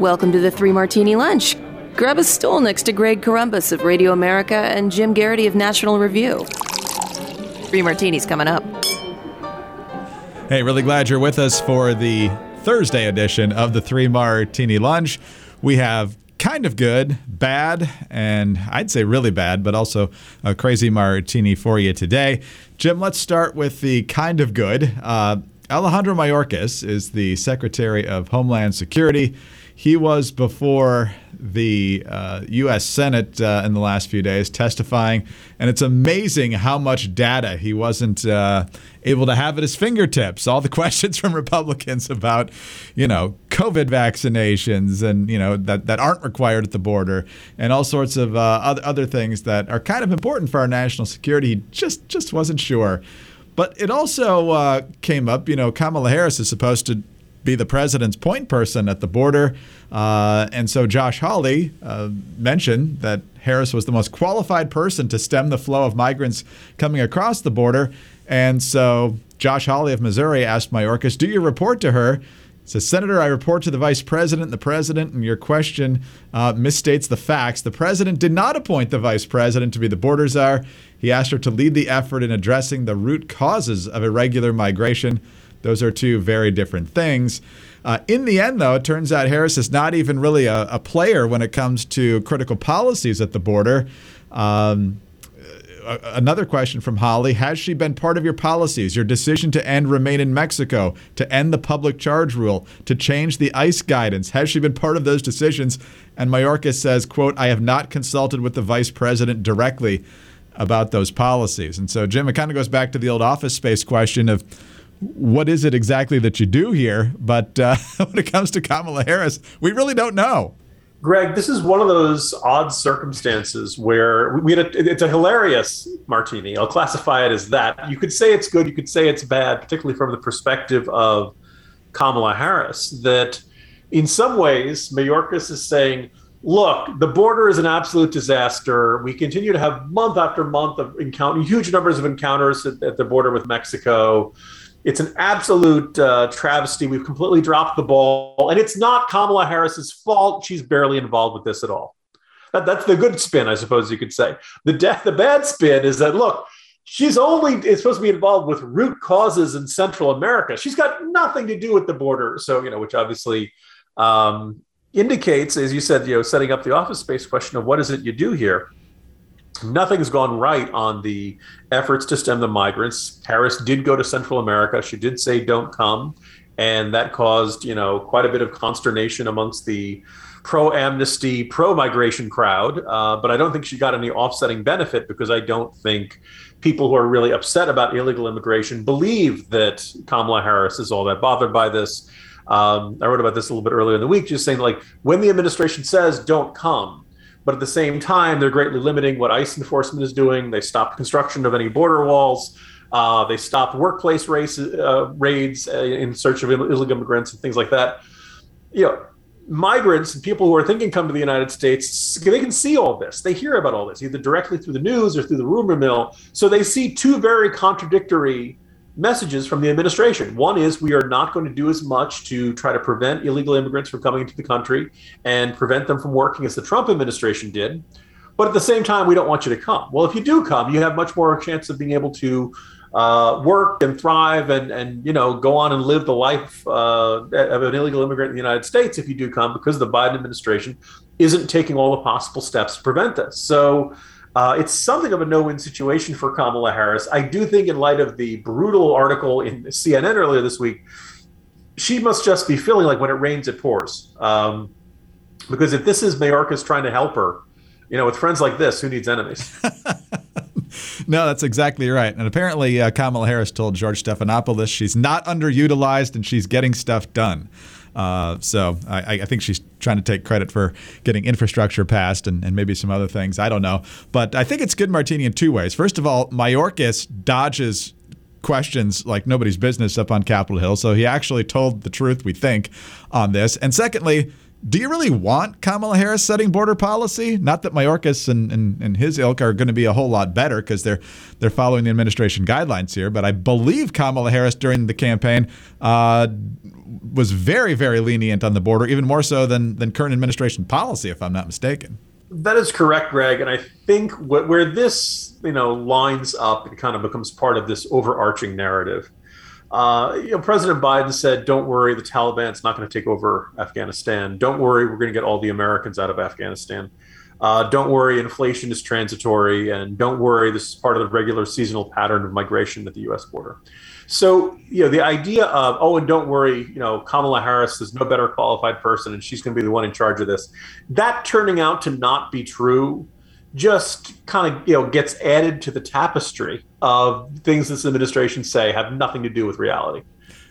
Welcome to the Three Martini Lunch. Grab a stool next to Greg Corombos of Radio America and Jim Geraghty of National Review. Three Martinis coming up. Hey, really glad you're with us for the Thursday edition of the Three Martini Lunch. We have kind of good, bad, and I'd say really bad, but also a crazy martini for you today. Jim, let's start with the kind of good. Uh, Alejandro Mayorkas is the Secretary of Homeland Security. He was before the uh, U.S. Senate uh, in the last few days testifying, and it's amazing how much data he wasn't uh, able to have at his fingertips. All the questions from Republicans about, you know, COVID vaccinations and you know that that aren't required at the border, and all sorts of uh, other other things that are kind of important for our national security. He just just wasn't sure. But it also uh, came up, you know, Kamala Harris is supposed to be the president's point person at the border. Uh, and so Josh Hawley uh, mentioned that Harris was the most qualified person to stem the flow of migrants coming across the border. And so Josh Hawley of Missouri asked Mayorkas, Do you report to her? He says, Senator, I report to the vice president. The president, and your question uh, misstates the facts. The president did not appoint the vice president to be the border czar. He asked her to lead the effort in addressing the root causes of irregular migration. Those are two very different things. Uh, in the end, though, it turns out Harris is not even really a, a player when it comes to critical policies at the border. Um, another question from Hawley Has she been part of your policies, your decision to end remain in Mexico, to end the public charge rule, to change the ICE guidance? Has she been part of those decisions? And Mayorkas says, quote, I have not consulted with the vice president directly about those policies. And so, Jim, it kind of goes back to the old office space question of what is it exactly that you do here? But uh, when it comes to Kamala Harris, we really don't know. Greg, this is one of those odd circumstances where we had a, it's a hilarious martini. I'll classify it as that. You could say it's good, you could say it's bad, particularly from the perspective of Kamala Harris. That in some ways, Mayorkas is saying, look, the border is an absolute disaster. We continue to have month after month of encounter, huge numbers of encounters at, at the border with Mexico. It's an absolute uh, travesty. We've completely dropped the ball, and it's not Kamala Harris's fault. She's barely involved with this at all. That, that's the good spin, I suppose you could say. The death, the bad spin is that look, she's only is supposed to be involved with root causes in Central America. She's got nothing to do with the border. So you know, which obviously um, indicates, as you said, you know, setting up the office space question of what is it you do here nothing's gone right on the efforts to stem the migrants. Harris did go to Central America. She did say, don't come. And that caused, you know, quite a bit of consternation amongst the pro amnesty, pro migration crowd. Uh, but I don't think she got any offsetting benefit because I don't think people who are really upset about illegal immigration believe that Kamala Harris is all that bothered by this. Um, I wrote about this a little bit earlier in the week, just saying, like, when the administration says don't come, but at the same time, they're greatly limiting what ICE enforcement is doing. They stopped construction of any border walls. Uh, they stopped workplace race, uh, raids uh, in search of illegal immigrants and things like that. You know, migrants and people who are thinking come to the United States, they can see all this. They hear about all this either directly through the news or through the rumor mill. So they see two very contradictory messages from the administration. One is we are not going to do as much to try to prevent illegal immigrants from coming into the country and prevent them from working as the Trump administration did. But at the same time, we don't want you to come. Well, if you do come, you have much more chance of being able to uh, work and thrive and and you know go on and live the life uh, of an illegal immigrant in the United States if you do come because the Biden administration isn't taking all the possible steps to prevent this. So uh, it's something of a no-win situation for Kamala Harris. I do think, in light of the brutal article in CNN earlier this week, she must just be feeling like when it rains, it pours. Um, because if this is Mayorkas trying to help her, you know, with friends like this, who needs enemies? no, that's exactly right. And apparently, uh, Kamala Harris told George Stephanopoulos she's not underutilized and she's getting stuff done. Uh, so I, I, think she's trying to take credit for getting infrastructure passed and, and, maybe some other things. I don't know. But I think it's good martini in two ways. First of all, Mayorkas dodges questions like nobody's business up on Capitol Hill. So he actually told the truth, we think, on this. And secondly, do you really want Kamala Harris setting border policy? Not that Mayorkas and, and, and his ilk are going to be a whole lot better because they're they're following the administration guidelines here. But I believe Kamala Harris during the campaign uh, was very, very lenient on the border, even more so than than current administration policy, if I'm not mistaken. That is correct, Greg. And I think wh- where this, you know, lines up and kind of becomes part of this overarching narrative. Uh, you know, President Biden said, "Don't worry, the Taliban's not going to take over Afghanistan. Don't worry, we're going to get all the Americans out of Afghanistan. Uh, don't worry, inflation is transitory, and don't worry, this is part of the regular seasonal pattern of migration at the U.S. border." So, you know, the idea of, oh, and don't worry, you know, Kamala Harris is no better qualified person and she's going to be the one in charge of this, that turning out to not be true just kind of, you know, gets added to the tapestry of things this administration say have nothing to do with reality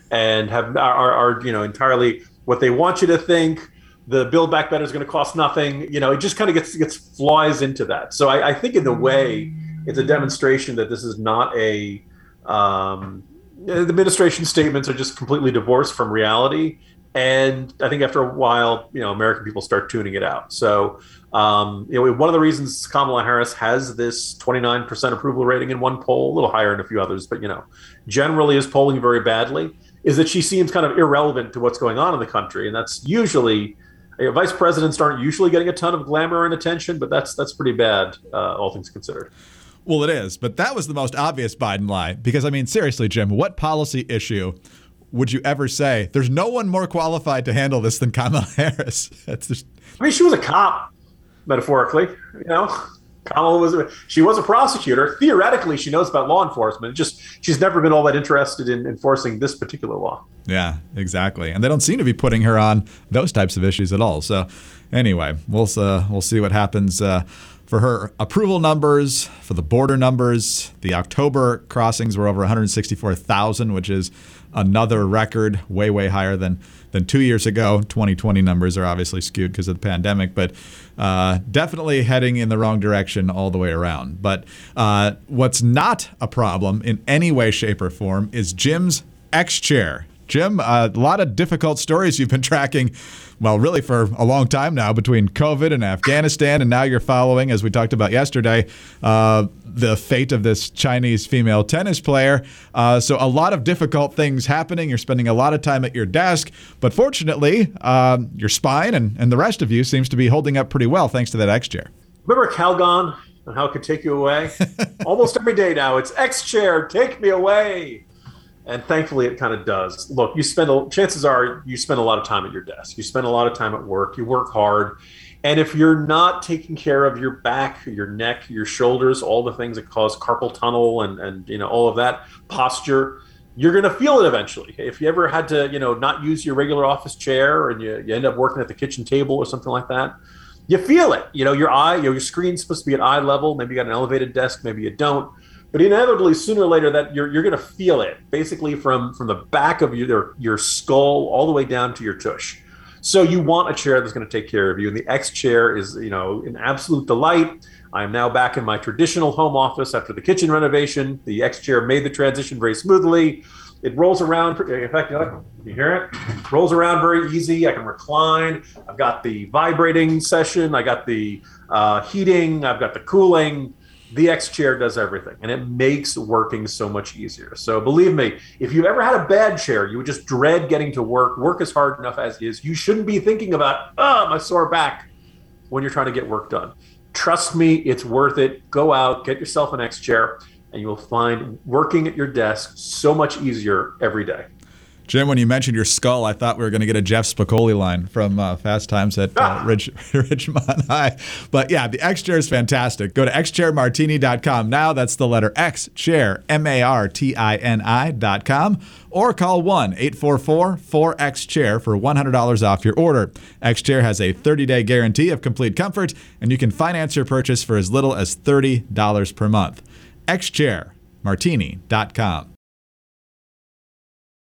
and have are, are you know, entirely what they want you to think. The build back better is going to cost nothing. You know, it just kind of gets gets flies into that. So I, I think in the way it's a demonstration that this is not a um, the administration statements are just completely divorced from reality. And I think after a while, you know, American people start tuning it out. So, um, you know, one of the reasons Kamala Harris has this 29% approval rating in one poll, a little higher in a few others, but you know, generally is polling very badly, is that she seems kind of irrelevant to what's going on in the country, and that's usually you know, vice presidents aren't usually getting a ton of glamour and attention, but that's that's pretty bad, uh, all things considered. Well, it is, but that was the most obvious Biden lie. Because, I mean, seriously, Jim, what policy issue would you ever say there's no one more qualified to handle this than Kamala Harris? That's just. I mean, she was a cop, metaphorically. You know, Kamala was a, she was a prosecutor. Theoretically, she knows about law enforcement. Just she's never been all that interested in enforcing this particular law. Yeah, exactly. And they don't seem to be putting her on those types of issues at all. So, anyway, we'll uh, we'll see what happens. Uh, for her approval numbers, for the border numbers, the October crossings were over 164,000, which is another record, way, way higher than, than two years ago. 2020 numbers are obviously skewed because of the pandemic, but uh, definitely heading in the wrong direction all the way around. But uh, what's not a problem in any way, shape, or form is Jim's X chair. Jim, a lot of difficult stories you've been tracking well, really for a long time now between COVID and Afghanistan, and now you're following, as we talked about yesterday, uh, the fate of this Chinese female tennis player. Uh, so, a lot of difficult things happening. You're spending a lot of time at your desk, but fortunately, uh, your spine and, and the rest of you seems to be holding up pretty well thanks to that X chair. Remember Calgon and how it could take you away? Almost every day now, it's X chair, take me away and thankfully it kind of does. Look you spend a, chances are you spend a lot of time at your desk. You spend a lot of time at work. You work hard. And if you're not taking care of your back your neck your shoulders all the things that cause carpal tunnel and and you know all of that posture you're going to feel it eventually. If you ever had to you know not use your regular office chair and you, you end up working at the kitchen table or something like that you feel it. You know your eye you know, your screen's supposed to be at eye level. Maybe you got an elevated desk maybe you don't but inevitably sooner or later that you're, you're going to feel it basically from from the back of your your skull all the way down to your tush. So you want a chair that's going to take care of you and the x chair is you know an absolute delight. I am now back in my traditional home office after the kitchen renovation. The x chair made the transition very smoothly. It rolls around in fact you hear it? it? Rolls around very easy. I can recline. I've got the vibrating session. I got the uh, heating. I've got the cooling the X chair does everything and it makes working so much easier. So believe me, if you've ever had a bad chair, you would just dread getting to work. Work is hard enough as is. You shouldn't be thinking about, oh, my sore back when you're trying to get work done. Trust me, it's worth it. Go out, get yourself an X chair, and you'll find working at your desk so much easier every day. Jim, when you mentioned your skull, I thought we were going to get a Jeff Spicoli line from uh, Fast Times at uh, ah. Ridge, Ridgemont High. But yeah, the X Chair is fantastic. Go to xchairmartini.com now. That's the letter X Chair, M A R T I N I.com. Or call 1 844 4X Chair for $100 off your order. X Chair has a 30 day guarantee of complete comfort, and you can finance your purchase for as little as $30 per month. xchairmartini.com.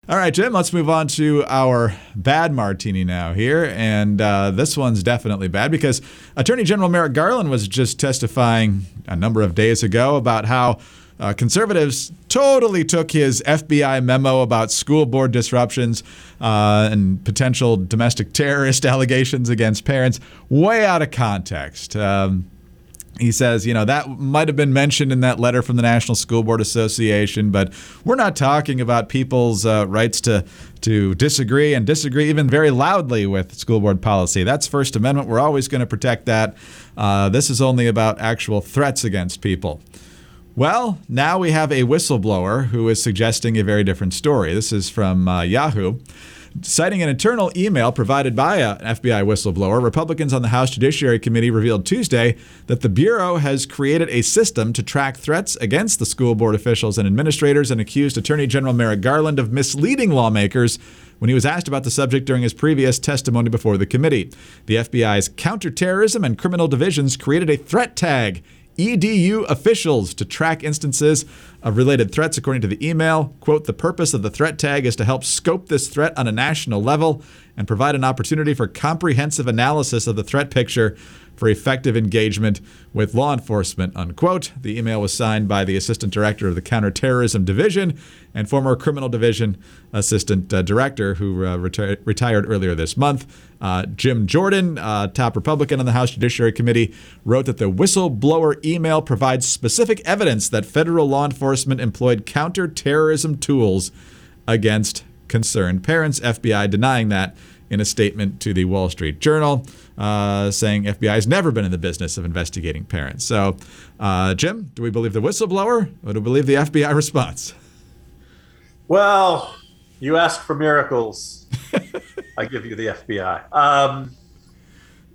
All right, Jim, let's move on to our bad martini now here. And uh, this one's definitely bad because Attorney General Merrick Garland was just testifying a number of days ago about how uh, conservatives totally took his FBI memo about school board disruptions uh, and potential domestic terrorist allegations against parents way out of context. Um, he says, you know, that might have been mentioned in that letter from the National School Board Association, but we're not talking about people's uh, rights to to disagree and disagree even very loudly with school board policy. That's First Amendment. We're always going to protect that. Uh, this is only about actual threats against people. Well, now we have a whistleblower who is suggesting a very different story. This is from uh, Yahoo. Citing an internal email provided by an FBI whistleblower, Republicans on the House Judiciary Committee revealed Tuesday that the Bureau has created a system to track threats against the school board officials and administrators and accused Attorney General Merrick Garland of misleading lawmakers when he was asked about the subject during his previous testimony before the committee. The FBI's counterterrorism and criminal divisions created a threat tag EDU officials to track instances of related threats, according to the email. Quote The purpose of the threat tag is to help scope this threat on a national level and provide an opportunity for comprehensive analysis of the threat picture for effective engagement with law enforcement, unquote. The email was signed by the assistant director of the counterterrorism division and former criminal division assistant uh, director who uh, reti- retired earlier this month. Uh, Jim Jordan, uh, top Republican on the House Judiciary Committee, wrote that the whistleblower email provides specific evidence that federal law enforcement employed counterterrorism tools against concerned parents. FBI denying that in a statement to the Wall Street Journal, uh, saying FBI has never been in the business of investigating parents. So, uh, Jim, do we believe the whistleblower or do we believe the FBI response? Well, you ask for miracles. I give you the FBI. Um,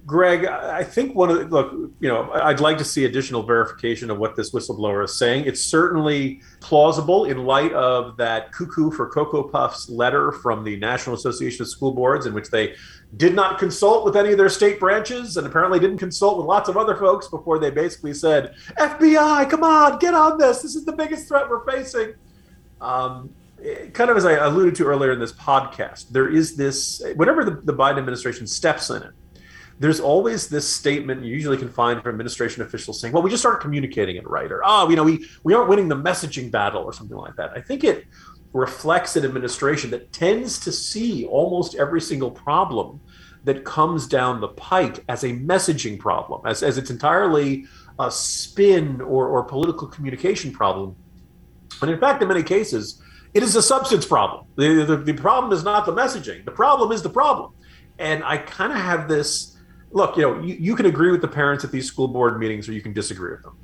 Greg, I think one of the, look, you know, I'd like to see additional verification of what this whistleblower is saying. It's certainly plausible in light of that cuckoo for Cocoa Puffs letter from the National Association of School Boards, in which they did not consult with any of their state branches and apparently didn't consult with lots of other folks before they basically said, FBI, come on, get on this. This is the biggest threat we're facing. Um, kind of as I alluded to earlier in this podcast, there is this, whenever the, the Biden administration steps in it, there's always this statement you usually can find from administration officials saying, well, we just aren't communicating it right, or, oh, you know, we, we aren't winning the messaging battle, or something like that. I think it reflects an administration that tends to see almost every single problem that comes down the pike as a messaging problem, as, as it's entirely a spin or, or political communication problem. And in fact, in many cases, it is a substance problem. The, the, the problem is not the messaging, the problem is the problem. And I kind of have this look, you know, you, you can agree with the parents at these school board meetings or you can disagree with them.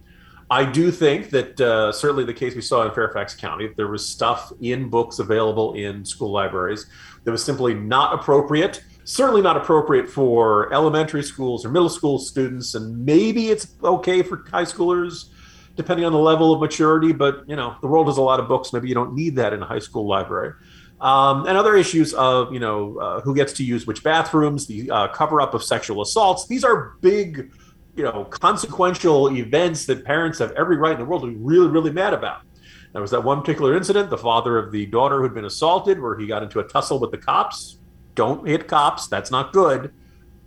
I do think that uh, certainly the case we saw in Fairfax County, there was stuff in books available in school libraries that was simply not appropriate. Certainly not appropriate for elementary schools or middle school students, and maybe it's okay for high schoolers, depending on the level of maturity. But you know, the world has a lot of books. Maybe you don't need that in a high school library um, and other issues of you know uh, who gets to use which bathrooms, the uh, cover up of sexual assaults. These are big, you know, consequential events that parents have every right in the world to be really, really mad about. There was that one particular incident, the father of the daughter who'd been assaulted, where he got into a tussle with the cops. Don't hit cops. That's not good.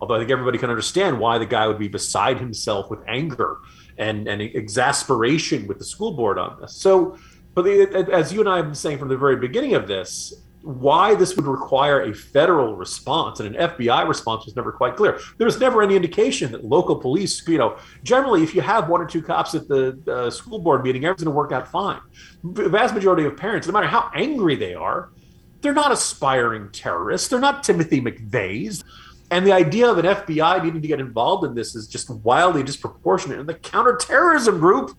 Although I think everybody can understand why the guy would be beside himself with anger and, and exasperation with the school board on this. So but the, as you and I have been saying from the very beginning of this, why this would require a federal response and an FBI response was never quite clear. There was never any indication that local police, you know, generally, if you have one or two cops at the uh, school board meeting, everything's going to work out fine. The vast majority of parents, no matter how angry they are, they're not aspiring terrorists. They're not Timothy McVeighs. And the idea of an FBI needing to get involved in this is just wildly disproportionate. And the counterterrorism group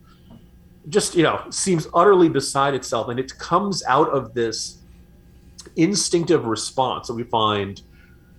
just you know seems utterly beside itself and it comes out of this instinctive response that we find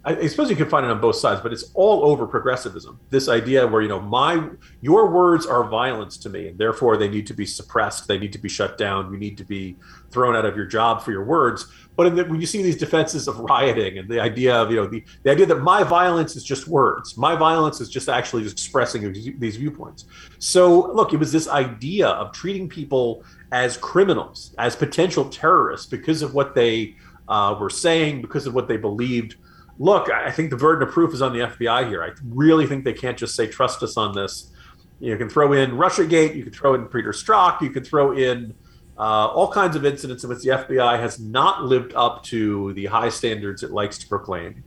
I, suppose you can find it on both sides, but it's all over progressivism. This idea where you know my your words are violence to me, and therefore they need to be suppressed, they need to be shut down, you need to be thrown out of your job for your words. But the, when you see these defenses of rioting and the idea of you know the, the idea that my violence is just words, my violence is just actually expressing these viewpoints. So look, it was this idea of treating people as criminals, as potential terrorists because of what they uh, were saying, because of what they believed look, I think the burden of proof is on the FBI here. I really think they can't just say, trust us on this. You can throw in Russiagate, you can throw in Peter Strzok, you can throw in uh, all kinds of incidents in which the FBI has not lived up to the high standards it likes to proclaim.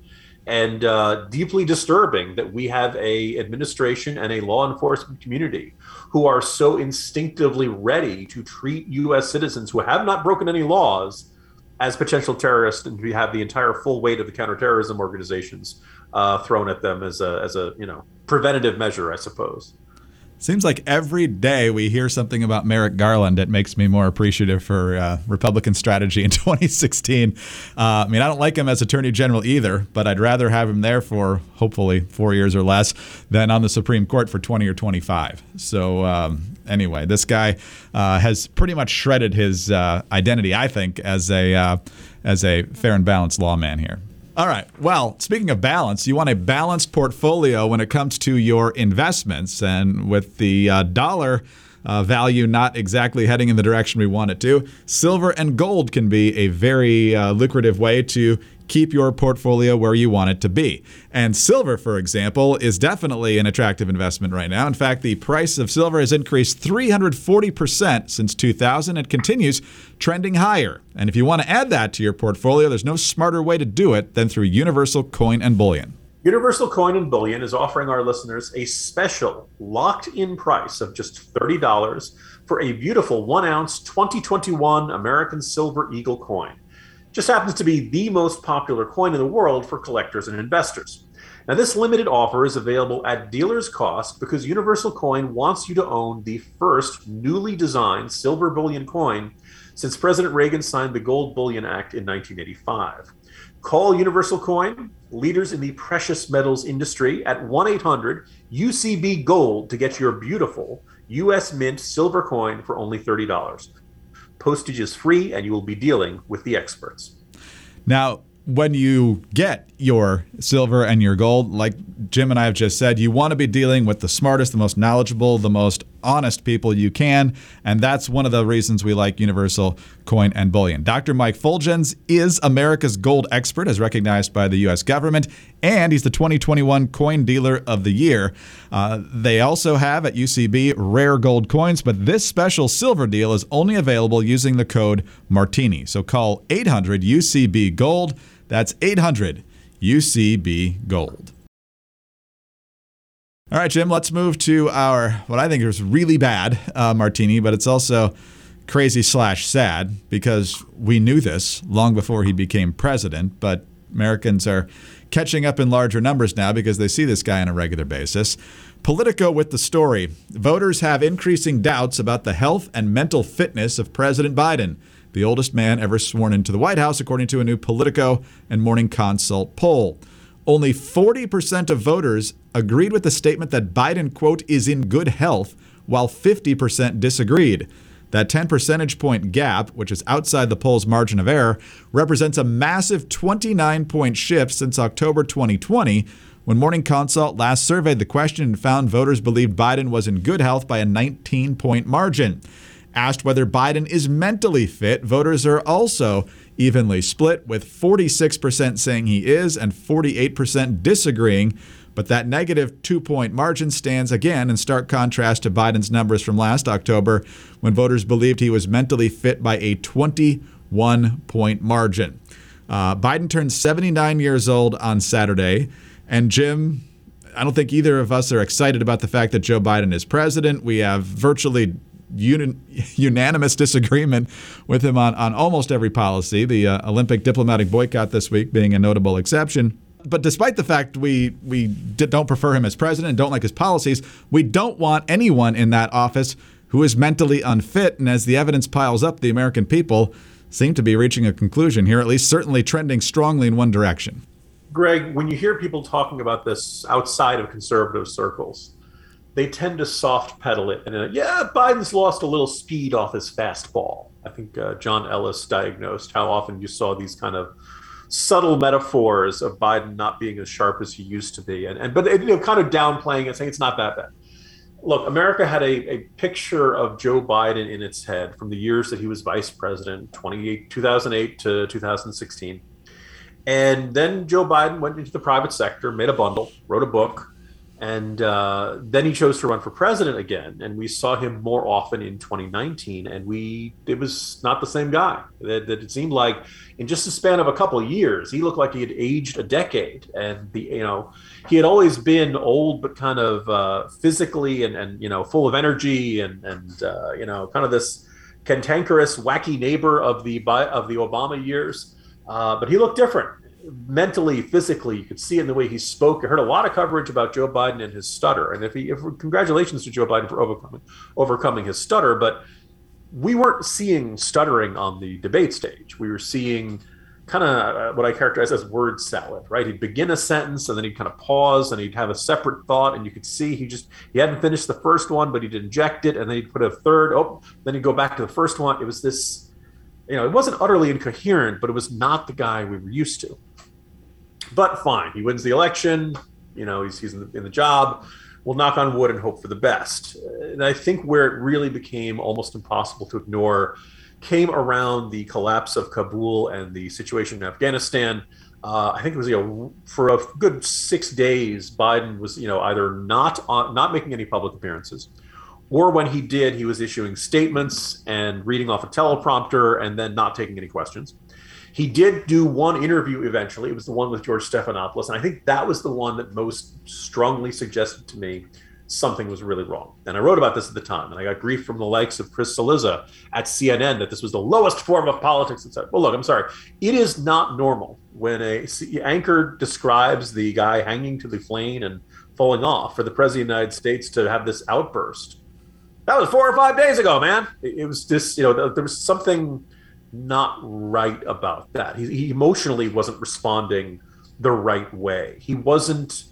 and uh, deeply disturbing that we have a administration and a law enforcement community who are so instinctively ready to treat U.S. citizens who have not broken any laws as potential terrorists, and we have the entire full weight of the counterterrorism organizations uh, thrown at them as a as a you know preventative measure, I suppose. Seems like every day we hear something about Merrick Garland that makes me more appreciative for uh, Republican strategy in 2016. Uh, I mean, I don't like him as Attorney General either, but I'd rather have him there for hopefully four years or less than on the Supreme Court for 20 or 25. So, um, anyway, this guy uh, has pretty much shredded his uh, identity, I think, as a uh, as a fair and balanced lawman here. All right. Well, speaking of balance, you want a balanced portfolio when it comes to your investments. And with the uh, dollar uh, value not exactly heading in the direction we want it to, silver and gold can be a very uh, lucrative way to keep your portfolio where you want it to be. And silver, for example, is definitely an attractive investment right now. In fact, the price of silver has increased 340% since 2000 and continues trending higher. And if you want to add that to your portfolio, there's no smarter way to do it than through Universal Coin and Bullion. Universal Coin and Bullion is offering our listeners a special locked in price of just $30 for a beautiful one ounce 2021 American Silver Eagle coin just happens to be the most popular coin in the world for collectors and investors. Now, this limited offer is available at dealer's cost because Universal Coin wants you to own the first newly designed silver bullion coin since President Reagan signed the Gold Bullion Act in 1985. Call Universal Coin, leaders in the precious metals industry, at 1 800 UCB Gold to get your beautiful U.S. Mint silver coin for only $30. Postage is free, and you will be dealing with the experts. Now, when you get your silver and your gold, like Jim and I have just said, you want to be dealing with the smartest, the most knowledgeable, the most honest people you can. And that's one of the reasons we like Universal Coin and Bullion. Dr. Mike Fuljenz is America's gold expert, as recognized by the U.S. government, and he's the 2021 Coin Dealer of the Year. Uh, they also have at UCB rare gold coins, but this special silver deal is only available using the code Martini. So call 800 UCB Gold. That's 800 UCB Gold. All right, Jim, let's move to our, what I think is really bad uh, martini, but it's also crazy slash sad because we knew this long before he became president, but Americans are catching up in larger numbers now because they see this guy on a regular basis. Politico with the story Voters have increasing doubts about the health and mental fitness of President Biden the oldest man ever sworn into the White House, according to a new Politico and Morning Consult poll. Only 40% of voters agreed with the statement that Biden, quote, is in good health, while 50% disagreed. That 10 percentage point gap, which is outside the poll's margin of error, represents a massive 29 point shift since October 2020, when Morning Consult last surveyed the question and found voters believed Biden was in good health by a 19 point margin. Asked whether Biden is mentally fit, voters are also evenly split, with 46% saying he is and 48% disagreeing. But that negative two point margin stands again in stark contrast to Biden's numbers from last October when voters believed he was mentally fit by a 21 point margin. Uh, Biden turned 79 years old on Saturday. And Jim, I don't think either of us are excited about the fact that Joe Biden is president. We have virtually unanimous disagreement with him on, on almost every policy, the uh, Olympic diplomatic boycott this week being a notable exception. But despite the fact we, we don't prefer him as president don't like his policies, we don't want anyone in that office who is mentally unfit. And as the evidence piles up, the American people seem to be reaching a conclusion here, at least certainly trending strongly in one direction. Greg, when you hear people talking about this outside of conservative circles, they tend to soft pedal it. And yeah, Biden's lost a little speed off his fastball. I think uh, John Ellis diagnosed how often you saw these kind of subtle metaphors of Biden not being as sharp as he used to be, and, and but you know, kind of downplaying it, saying it's not that bad. Look, America had a, a picture of Joe Biden in its head from the years that he was vice president, 2008 to 2016. And then Joe Biden went into the private sector, made a bundle, wrote a book, And uh, then he chose to run for president again, and we saw him more often in 2019. And we it was not the same guy. That, that it seemed like in just the span of a couple of years, he looked like he had aged a decade. And the you know he had always been old, but kind of uh, physically and and you know full of energy and and uh, you know kind of this cantankerous, wacky neighbor of the of the Obama years. Uh, but he looked different mentally, physically, you could see in the way he spoke. I heard a lot of coverage about Joe Biden and his stutter. And if he, if congratulations to Joe Biden for overcoming overcoming his stutter, but we weren't seeing stuttering on the debate stage. We were seeing kind of uh, what I characterize as word salad, right? He'd begin a sentence and then he'd kind of pause and he'd have a separate thought, and you could see he just he hadn't finished the first one, but he'd inject it, and then he'd put a third. Oh, then he'd go back to the first one. It was this, you know, it wasn't utterly incoherent, but it was not the guy we were used to. But fine, he wins the election. You know, he's, he's in, the, in the job. We'll knock on wood and hope for the best. And I think where it really became almost impossible to ignore came around the collapse of Kabul and the situation in Afghanistan. Uh, I think it was you know for a good six days, Biden was you know either not on, not making any public appearances, or when he did, he was issuing statements and reading off a teleprompter and then not taking any questions. He did do one interview eventually. It was the one with George Stephanopoulos. And I think that was the one that most strongly suggested to me something was really wrong. And I wrote about this at the time. And I got grief from the likes of Chris Cillizza at CNN that this was the lowest form of politics. And said, well, look, I'm sorry. It is not normal when a anchor describes the guy hanging to the plane and falling off for the president of the United States to have this outburst. That was four or five days ago, man. It, was just, you know, there was something not right about that. He, he emotionally wasn't responding the right way. He wasn't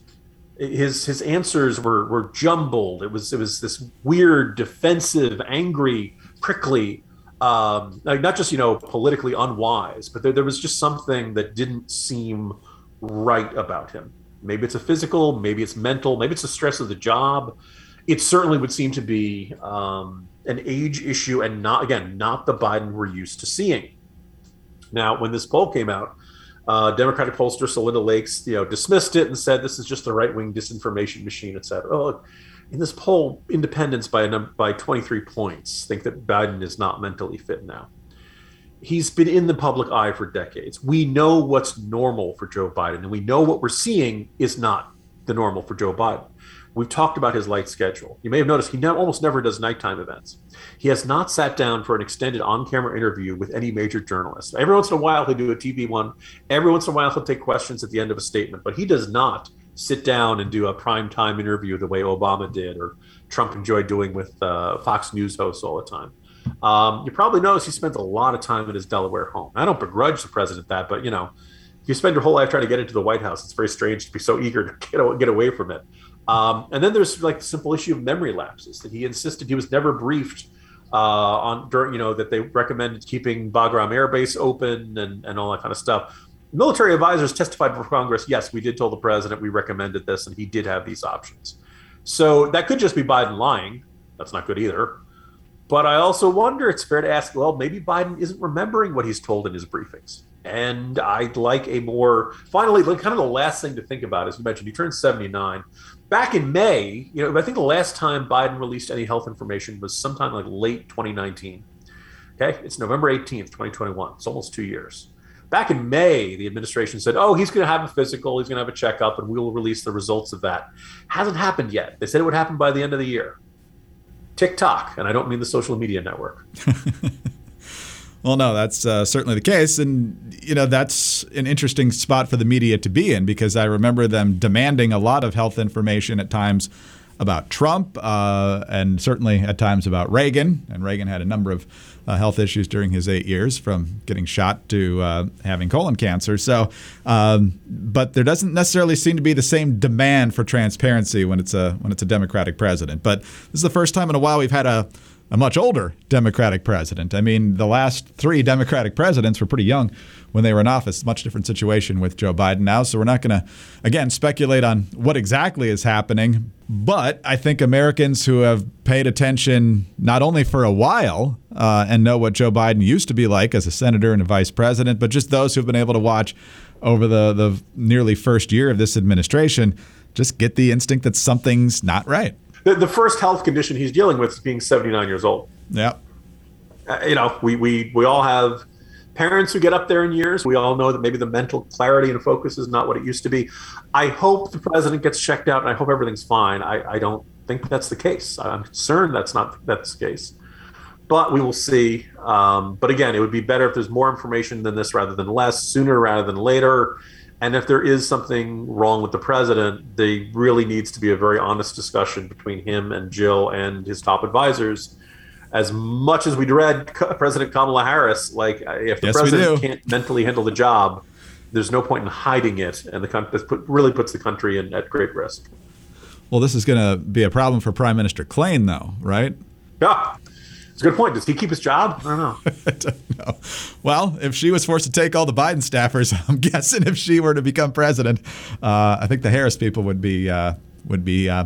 his his answers were were jumbled. It was it was this weird, defensive, angry, prickly, um, like not just you know politically unwise, but there, there was just something that didn't seem right about him. Maybe it's a physical, maybe it's mental, maybe it's the stress of the job. It certainly would seem to be um, an age issue and not again not the Biden we're used to seeing. Now, when this poll came out, uh, Democratic pollster Celinda Lakes, you know, dismissed it and said this is just a right wing disinformation machine, et cetera. Oh, in this poll, independents by a number, by 23 points think that Biden is not mentally fit now. He's been in the public eye for decades. We know what's normal for Joe Biden, and we know what we're seeing is not the normal for Joe Biden. We've talked about his light schedule. You may have noticed he ne- almost never does nighttime events. He has not sat down for an extended on camera interview with any major journalist. Every once in a while, he'll do a TV one. Every once in a while, he'll take questions at the end of a statement, but he does not sit down and do a prime time interview the way Obama did or Trump enjoyed doing with uh, Fox News hosts all the time. Um, you probably notice he spent a lot of time in his Delaware home. I don't begrudge the president that, but you know, you spend your whole life trying to get into the White House, it's very strange to be so eager to get away from it. Um, and then there's like the simple issue of memory lapses that he insisted he was never briefed uh, on during, you know, that they recommended keeping Bagram Air Base open and, and all that kind of stuff. Military advisors testified before Congress. Yes, we did tell the president we recommended this, and he did have these options. So that could just be Biden lying. That's not good either. But I also wonder it's fair to ask well, maybe Biden isn't remembering what he's told in his briefings. And I'd like a more, finally, kind of the last thing to think about, as you mentioned, he turned 79 back in May, you know, I think the last time Biden released any health information was sometime like late 2019. Okay, it's November 18th, 2021. It's almost two years. Back in May, the administration said, oh, he's going to have a physical, he's going to have a checkup, and we will release the results of that. Hasn't happened yet. They said it would happen by the end of the year. TikTok, and I don't mean the social media network. Well, no, that's uh, certainly the case. And, you know, that's an interesting spot for the media to be in because I remember them demanding a lot of health information at times about Trump uh, and certainly at times about Reagan. And Reagan had a number of uh, health issues during his eight years, from getting shot to uh, having colon cancer. So, um, but there doesn't necessarily seem to be the same demand for transparency when it's a when it's a Democratic president. But this is the first time in a while we've had a a much older Democratic president. I mean, the last three Democratic presidents were pretty young when they were in office. Much different situation with Joe Biden now. So we're not going to, again, speculate on what exactly is happening. But I think Americans who have paid attention not only for a while uh, and know what Joe Biden used to be like as a senator and a vice president, but just those who've been able to watch over the, the nearly first year of this administration just get the instinct that something's not right. The, the first health condition he's dealing with is being 79 years old. Yeah. Uh, you know, we, we, we all have parents who get up there in years. We all know that maybe the mental clarity and focus is not what it used to be. I hope the president gets checked out and I hope everything's fine. I, I don't think that's the case. I'm concerned that's not that's the case. But we will see. Um, but again, it would be better if there's more information than this rather than less, sooner rather than later. And if there is something wrong with the president, there really needs to be a very honest discussion between him and Jill and his top advisors. As much as we dread President Kamala Harris, like uh, if the yes, president can't mentally handle the job, there's no point in hiding it, and the this put, really puts the country in, at great risk. Well, this is going to be a problem for Prime Minister Klain, though, right? Yeah. It's a good point. Does he keep his job? I don't know. I don't know. Well, if she was forced to take all the Biden staffers, I'm guessing if she were to become president, uh, I think the Harris people would be uh, would be uh,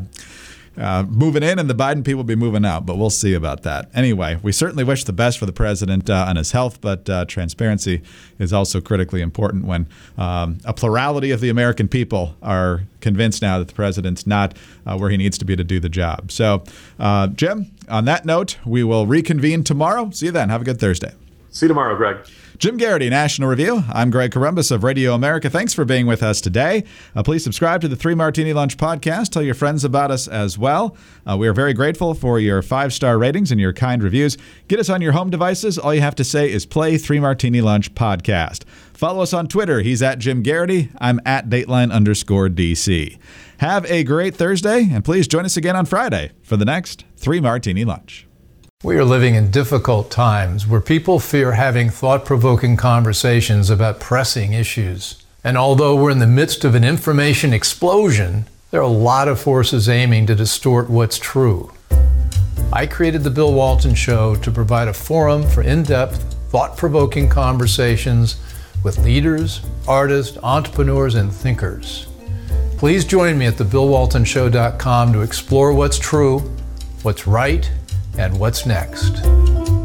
uh, moving in and the Biden people be moving out, but we'll see about that. Anyway, we certainly wish the best for the president uh, on his health, but uh, transparency is also critically important when um, a plurality of the American people are convinced now that the president's not uh, where he needs to be to do the job. So, uh, Jim, on that note, we will reconvene tomorrow. See you then. Have a good Thursday. See you tomorrow, Greg. Jim Geraghty, National Review. I'm Greg Corombos of Radio America. Thanks for being with us today. Uh, please subscribe to the Three Martini Lunch podcast. Tell your friends about us as well. Uh, we are very grateful for your five star ratings and your kind reviews. Get us on your home devices. All you have to say is play Three Martini Lunch podcast. Follow us on Twitter. He's at Jim Geraghty. I'm at Dateline underscore DC. Have a great Thursday, and please join us again on Friday for the next Three Martini Lunch. We are living in difficult times where people fear having thought provoking conversations about pressing issues. And although we're in the midst of an information explosion, there are a lot of forces aiming to distort what's true. I created The Bill Walton Show to provide a forum for in depth, thought provoking conversations with leaders, artists, entrepreneurs, and thinkers. Please join me at thebillwaltonshow.com to explore what's true, what's right, and what's next.